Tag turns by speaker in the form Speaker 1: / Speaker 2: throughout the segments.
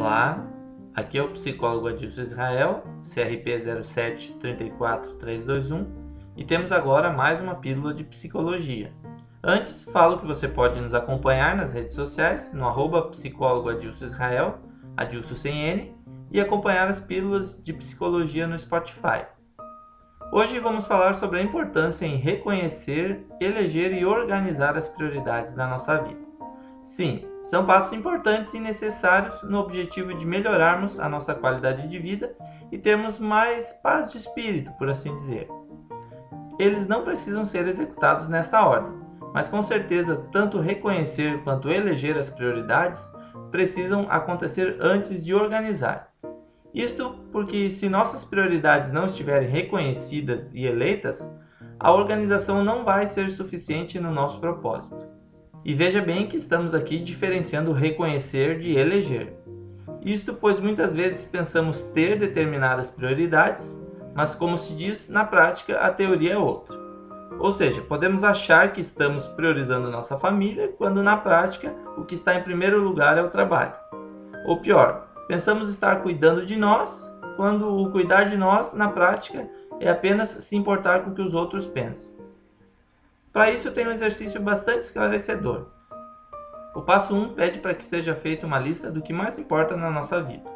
Speaker 1: Olá, aqui é o psicólogo Adilson Israel, CRP 0734321 e temos agora mais uma pílula de psicologia. Antes, falo que você pode nos acompanhar nas redes sociais, no arroba psicólogo Adilson Israel, Adilson sem N, e acompanhar as pílulas de psicologia no Spotify. Hoje vamos falar sobre a importância em reconhecer, eleger e organizar as prioridades da nossa vida. Sim, são passos importantes e necessários no objetivo de melhorarmos a nossa qualidade de vida e termos mais paz de espírito, por assim dizer. Eles não precisam ser executados nesta ordem, mas com certeza tanto reconhecer quanto eleger as prioridades precisam acontecer antes de organizar. Isto porque, se nossas prioridades não estiverem reconhecidas e eleitas, a organização não vai ser suficiente no nosso propósito. E veja bem que estamos aqui diferenciando reconhecer de eleger. Isto pois muitas vezes pensamos ter determinadas prioridades, mas como se diz, na prática a teoria é outra. Ou seja, podemos achar que estamos priorizando nossa família, quando na prática o que está em primeiro lugar é o trabalho. Ou pior, pensamos estar cuidando de nós, quando o cuidar de nós, na prática, é apenas se importar com o que os outros pensam. Para isso, tem um exercício bastante esclarecedor. O passo 1 pede para que seja feita uma lista do que mais importa na nossa vida.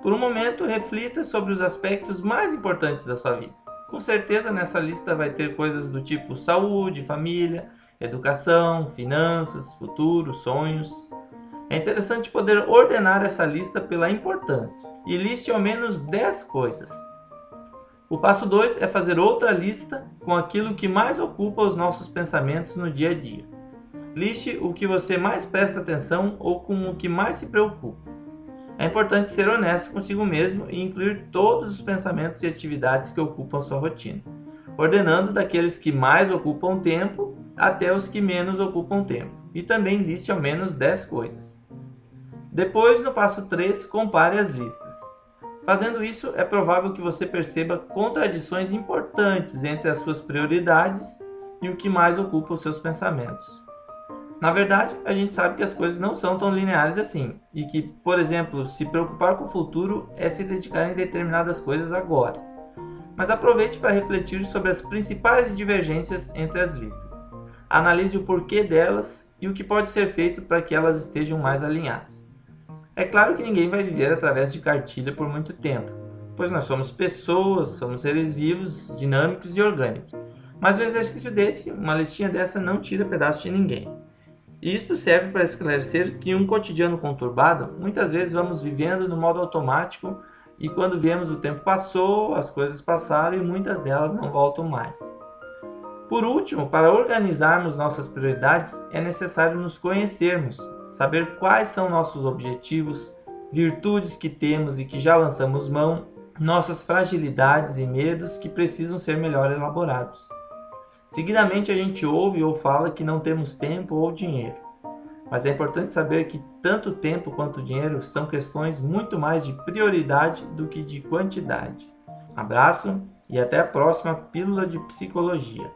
Speaker 1: Por um momento, reflita sobre os aspectos mais importantes da sua vida. Com certeza, nessa lista vai ter coisas do tipo saúde, família, educação, finanças, futuro, sonhos. É interessante poder ordenar essa lista pela importância e liste ao menos 10 coisas o passo 2 é fazer outra lista com aquilo que mais ocupa os nossos pensamentos no dia a dia. Liste o que você mais presta atenção ou com o que mais se preocupa. É importante ser honesto consigo mesmo e incluir todos os pensamentos e atividades que ocupam sua rotina, ordenando daqueles que mais ocupam tempo até os que menos ocupam tempo. E também liste ao menos 10 coisas. Depois, no passo 3, compare as listas. Fazendo isso, é provável que você perceba contradições importantes entre as suas prioridades e o que mais ocupa os seus pensamentos. Na verdade, a gente sabe que as coisas não são tão lineares assim, e que, por exemplo, se preocupar com o futuro é se dedicar em determinadas coisas agora. Mas aproveite para refletir sobre as principais divergências entre as listas. Analise o porquê delas e o que pode ser feito para que elas estejam mais alinhadas. É claro que ninguém vai viver através de cartilha por muito tempo, pois nós somos pessoas, somos seres vivos, dinâmicos e orgânicos. Mas um exercício desse, uma listinha dessa, não tira pedaço de ninguém. E isto serve para esclarecer que um cotidiano conturbado, muitas vezes vamos vivendo no modo automático e quando vemos o tempo passou, as coisas passaram e muitas delas não voltam mais. Por último, para organizarmos nossas prioridades, é necessário nos conhecermos, saber quais são nossos objetivos, virtudes que temos e que já lançamos mão, nossas fragilidades e medos que precisam ser melhor elaborados. Seguidamente a gente ouve ou fala que não temos tempo ou dinheiro. Mas é importante saber que tanto tempo quanto dinheiro são questões muito mais de prioridade do que de quantidade. Abraço e até a próxima Pílula de Psicologia.